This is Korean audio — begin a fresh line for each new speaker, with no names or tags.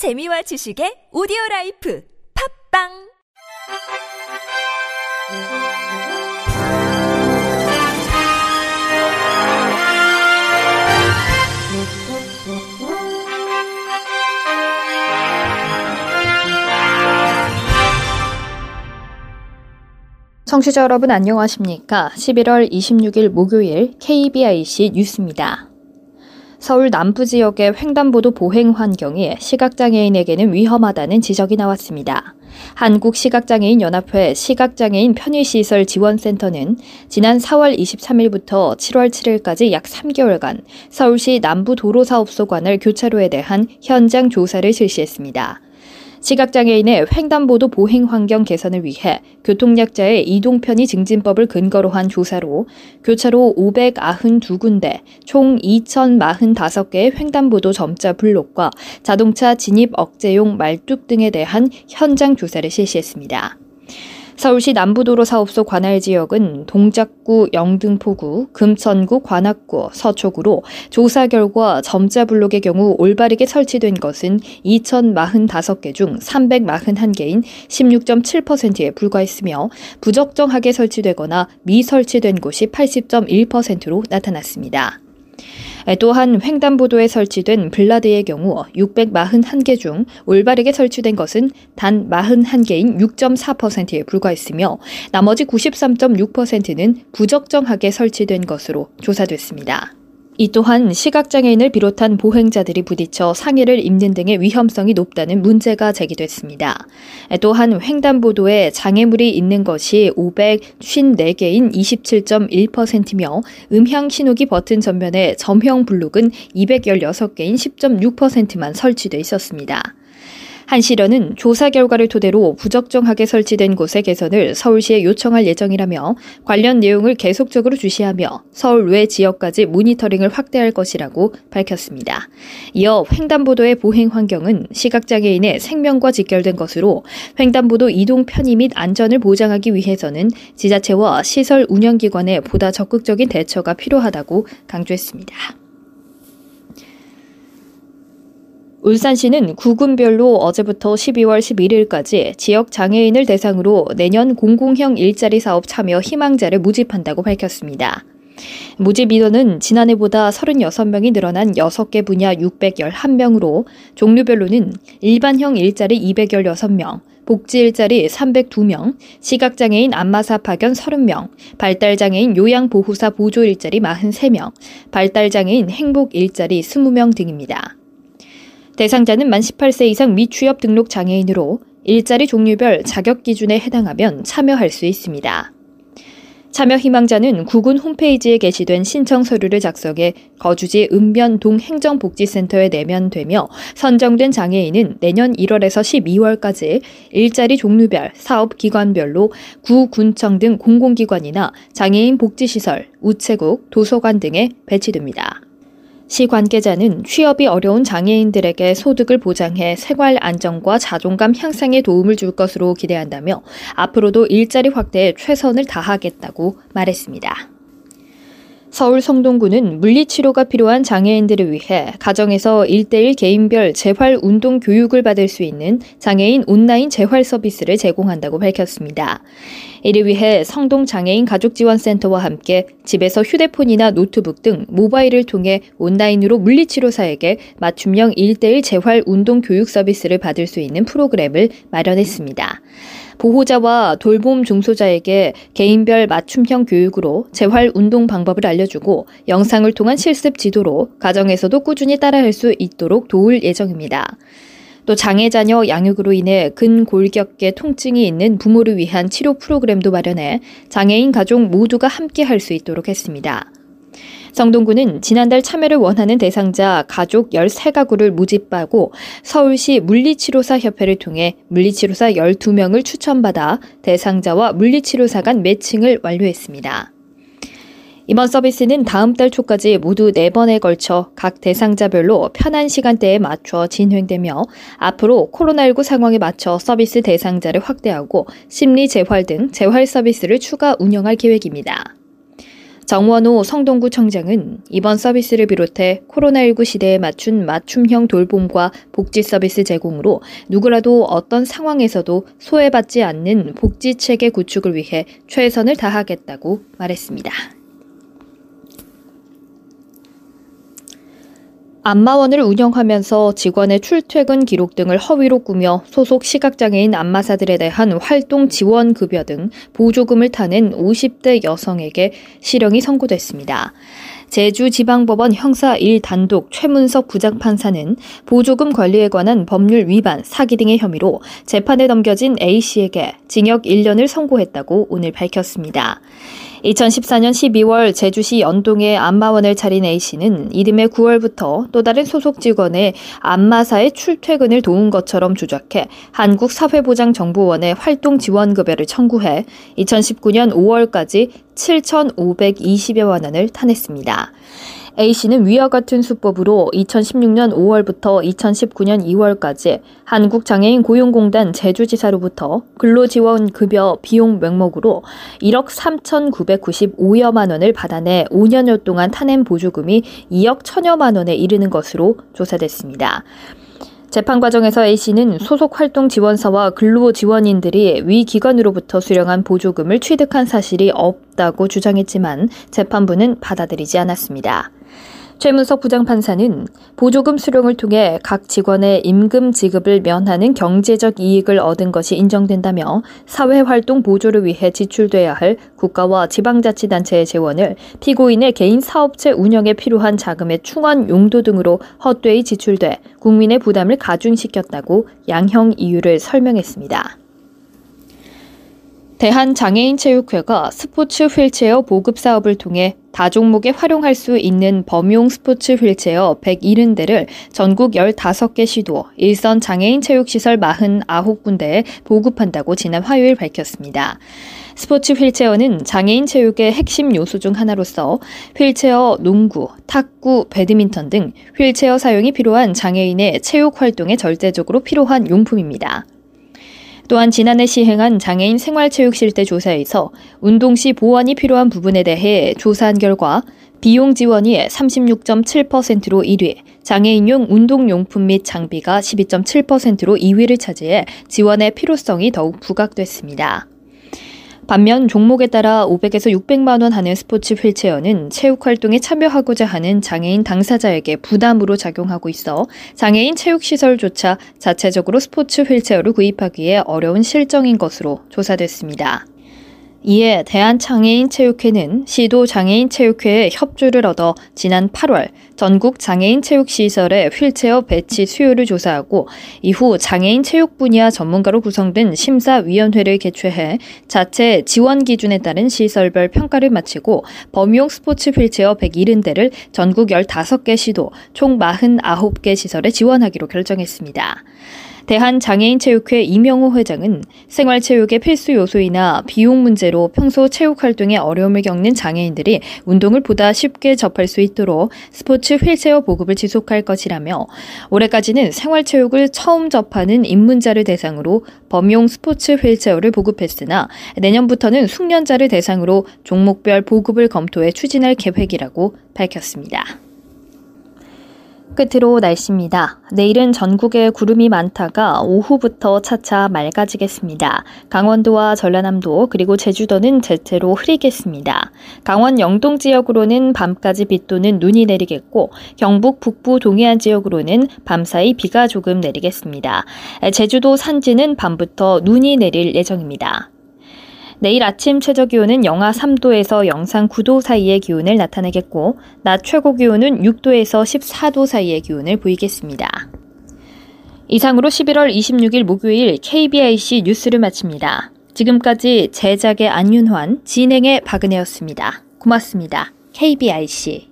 재미와 지식의 오디오 라이프 팝빵
청취자 여러분 안녕하십니까? 11월 26일 목요일 KBIC 뉴스입니다. 서울 남부 지역의 횡단보도 보행 환경이 시각장애인에게는 위험하다는 지적이 나왔습니다. 한국시각장애인 연합회 시각장애인 편의시설 지원센터는 지난 4월 23일부터 7월 7일까지 약 3개월간 서울시 남부 도로사업소 관할 교차로에 대한 현장 조사를 실시했습니다. 시각장애인의 횡단보도 보행 환경 개선을 위해 교통약자의 이동편의 증진법을 근거로 한 조사로 교차로 592군데 총 2,045개의 횡단보도 점자 블록과 자동차 진입 억제용 말뚝 등에 대한 현장 조사를 실시했습니다. 서울시 남부도로 사업소 관할 지역은 동작구, 영등포구, 금천구, 관악구, 서초구로 조사 결과 점자 블록의 경우 올바르게 설치된 것은 2,045개 중 341개인 16.7%에 불과했으며 부적정하게 설치되거나 미설치된 곳이 80.1%로 나타났습니다. 또한 횡단보도에 설치된 블라드의 경우 641개 중 올바르게 설치된 것은 단 41개인 6.4%에 불과했으며 나머지 93.6%는 부적정하게 설치된 것으로 조사됐습니다. 이 또한 시각장애인을 비롯한 보행자들이 부딪혀 상해를 입는 등의 위험성이 높다는 문제가 제기됐습니다. 또한 횡단보도에 장애물이 있는 것이 554개인 27.1%며 음향 신호기 버튼 전면에 점형 블록은 216개인 10.6%만 설치돼 있었습니다. 한시련은 조사 결과를 토대로 부적정하게 설치된 곳의 개선을 서울시에 요청할 예정이라며 관련 내용을 계속적으로 주시하며 서울 외 지역까지 모니터링을 확대할 것이라고 밝혔습니다. 이어 횡단보도의 보행 환경은 시각장애인의 생명과 직결된 것으로 횡단보도 이동 편의 및 안전을 보장하기 위해서는 지자체와 시설 운영기관의 보다 적극적인 대처가 필요하다고 강조했습니다. 울산시는 구군별로 어제부터 12월 11일까지 지역 장애인을 대상으로 내년 공공형 일자리 사업 참여 희망자를 모집한다고 밝혔습니다. 모집 인원은 지난해보다 36명이 늘어난 6개 분야 611명으로 종류별로는 일반형 일자리 216명, 복지 일자리 302명, 시각장애인 안마사 파견 30명, 발달장애인 요양보호사 보조 일자리 43명, 발달장애인 행복 일자리 20명 등입니다. 대상자는 만 18세 이상 미취업 등록 장애인으로 일자리 종류별 자격 기준에 해당하면 참여할 수 있습니다. 참여 희망자는 구군 홈페이지에 게시된 신청 서류를 작성해 거주지 읍면동 행정복지센터에 내면 되며 선정된 장애인은 내년 1월에서 12월까지 일자리 종류별 사업 기관별로 구, 군청 등 공공기관이나 장애인 복지시설, 우체국, 도서관 등에 배치됩니다. 시 관계자는 취업이 어려운 장애인들에게 소득을 보장해 생활 안정과 자존감 향상에 도움을 줄 것으로 기대한다며 앞으로도 일자리 확대에 최선을 다하겠다고 말했습니다. 서울 성동구는 물리치료가 필요한 장애인들을 위해 가정에서 1대1 개인별 재활 운동 교육을 받을 수 있는 장애인 온라인 재활 서비스를 제공한다고 밝혔습니다. 이를 위해 성동 장애인 가족지원센터와 함께 집에서 휴대폰이나 노트북 등 모바일을 통해 온라인으로 물리치료사에게 맞춤형 1대1 재활 운동 교육 서비스를 받을 수 있는 프로그램을 마련했습니다. 보호자와 돌봄 중소자에게 개인별 맞춤형 교육으로 재활 운동 방법을 알려주고 영상을 통한 실습 지도로 가정에서도 꾸준히 따라할 수 있도록 도울 예정입니다. 또 장애 자녀 양육으로 인해 근골격계 통증이 있는 부모를 위한 치료 프로그램도 마련해 장애인 가족 모두가 함께 할 수 있도록 했습니다. 성동구는 지난달 참여를 원하는 대상자 가족 13가구를 모집하고 서울시 물리치료사 협회를 통해 물리치료사 12명을 추천받아 대상자와 물리치료사 간 매칭을 완료했습니다. 이번 서비스는 다음 달 초까지 모두 4번에 걸쳐 각 대상자별로 편한 시간대에 맞춰 진행되며 앞으로 코로나19 상황에 맞춰 서비스 대상자를 확대하고 심리 재활 등 재활 서비스를 추가 운영할 계획입니다. 정원호 성동구청장은 이번 서비스를 비롯해 코로나19 시대에 맞춘 맞춤형 돌봄과 복지 서비스 제공으로 누구라도 어떤 상황에서도 소외받지 않는 복지 체계 구축을 위해 최선을 다하겠다고 말했습니다. 안마원을 운영하면서 직원의 출퇴근 기록 등을 허위로 꾸며 소속 시각장애인 안마사들에 대한 활동 지원 급여 등 보조금을 타낸 50대 여성에게 실형이 선고됐습니다. 제주지방법원 형사 1단독 최문석 부장판사는 보조금 관리에 관한 법률 위반, 사기 등의 혐의로 재판에 넘겨진 A씨에게 징역 1년을 선고했다고 오늘 밝혔습니다. 2014년 12월 제주시 연동에 안마원을 차린 A씨는 이듬해 9월부터 또 다른 소속 직원의 안마사의 출퇴근을 도운 것처럼 조작해 한국사회보장정보원에 활동 지원급여를 청구해 2019년 5월까지 7,520여 만 원을 타냈습니다. A씨는 위와 같은 수법으로 2016년 5월부터 2019년 2월까지 한국장애인 고용공단 제주지사로부터 근로지원 급여 비용 명목으로 1억 3,995여만 원을 받아내 5년여 동안 타낸 보조금이 2억 1천여만 원에 이르는 것으로 조사됐습니다. 재판 과정에서 A씨는 소속 활동 지원사와 근로 지원인들이 위 기관으로부터 수령한 보조금을 취득한 사실이 없다고 주장했지만 재판부는 받아들이지 않았습니다. 최문석 부장판사는 보조금 수령을 통해 각 직원의 임금 지급을 면하는 경제적 이익을 얻은 것이 인정된다며 사회활동 보조를 위해 지출돼야 할 국가와 지방자치단체의 재원을 피고인의 개인 사업체 운영에 필요한 자금의 충원 용도 등으로 헛되이 지출돼 국민의 부담을 가중시켰다고 양형 이유를 설명했습니다. 대한장애인체육회가 스포츠 휠체어 보급 사업을 통해 다종목에 활용할 수 있는 범용 스포츠 휠체어 170대를 전국 15개 시도, 일선 장애인 체육시설 49군데에 보급한다고 지난 화요일 밝혔습니다. 스포츠 휠체어는 장애인 체육의 핵심 요소 중 하나로서 휠체어 농구, 탁구, 배드민턴 등 휠체어 사용이 필요한 장애인의 체육 활동에 절대적으로 필요한 용품입니다. 또한 지난해 시행한 장애인 생활체육실태 조사에서 운동 시 보완이 필요한 부분에 대해 조사한 결과 비용 지원이 36.7%로 1위, 장애인용 운동용품 및 장비가 12.7%로 2위를 차지해 지원의 필요성이 더욱 부각됐습니다. 반면 종목에 따라 500에서 600만 원 하는 스포츠 휠체어는 체육 활동에 참여하고자 하는 장애인 당사자에게 부담으로 작용하고 있어 장애인 체육 시설조차 자체적으로 스포츠 휠체어를 구입하기에 어려운 실정인 것으로 조사됐습니다. 이에 대한장애인체육회는 시도 장애인체육회의 협조를 얻어 지난 8월 전국 장애인체육시설의 휠체어 배치 수요를 조사하고 이후 장애인 체육 분야 전문가로 구성된 심사위원회를 개최해 자체 지원 기준에 따른 시설별 평가를 마치고 범용 스포츠 휠체어 170대를 전국 15개 시도 총 49개 시설에 지원하기로 결정했습니다. 대한장애인체육회 이명호 회장은 생활체육의 필수 요소이나 비용 문제로 평소 체육 활동에 어려움을 겪는 장애인들이 운동을 보다 쉽게 접할 수 있도록 스포츠 휠체어 보급을 지속할 것이라며 올해까지는 생활체육을 처음 접하는 입문자를 대상으로 범용 스포츠 휠체어를 보급했으나 내년부터는 숙련자를 대상으로 종목별 보급을 검토해 추진할 계획이라고 밝혔습니다. 끝으로 날씨입니다. 내일은 전국에 구름이 많다가 오후부터 차차 맑아지겠습니다. 강원도와 전라남도 그리고 제주도는 대체로 흐리겠습니다. 강원 영동 지역으로는 밤까지 비 또는 눈이 내리겠고 경북 북부 동해안 지역으로는 밤사이 비가 조금 내리겠습니다. 제주도 산지는 밤부터 눈이 내릴 예정입니다. 내일 아침 최저 기온은 영하 3도에서 영상 9도 사이의 기온을 나타내겠고, 낮 최고 기온은 6도에서 14도 사이의 기온을 보이겠습니다. 이상으로 11월 26일 목요일 KBIC 뉴스를 마칩니다. 지금까지 제작의 안윤환, 진행의 박은혜였습니다. 고맙습니다. KBIC.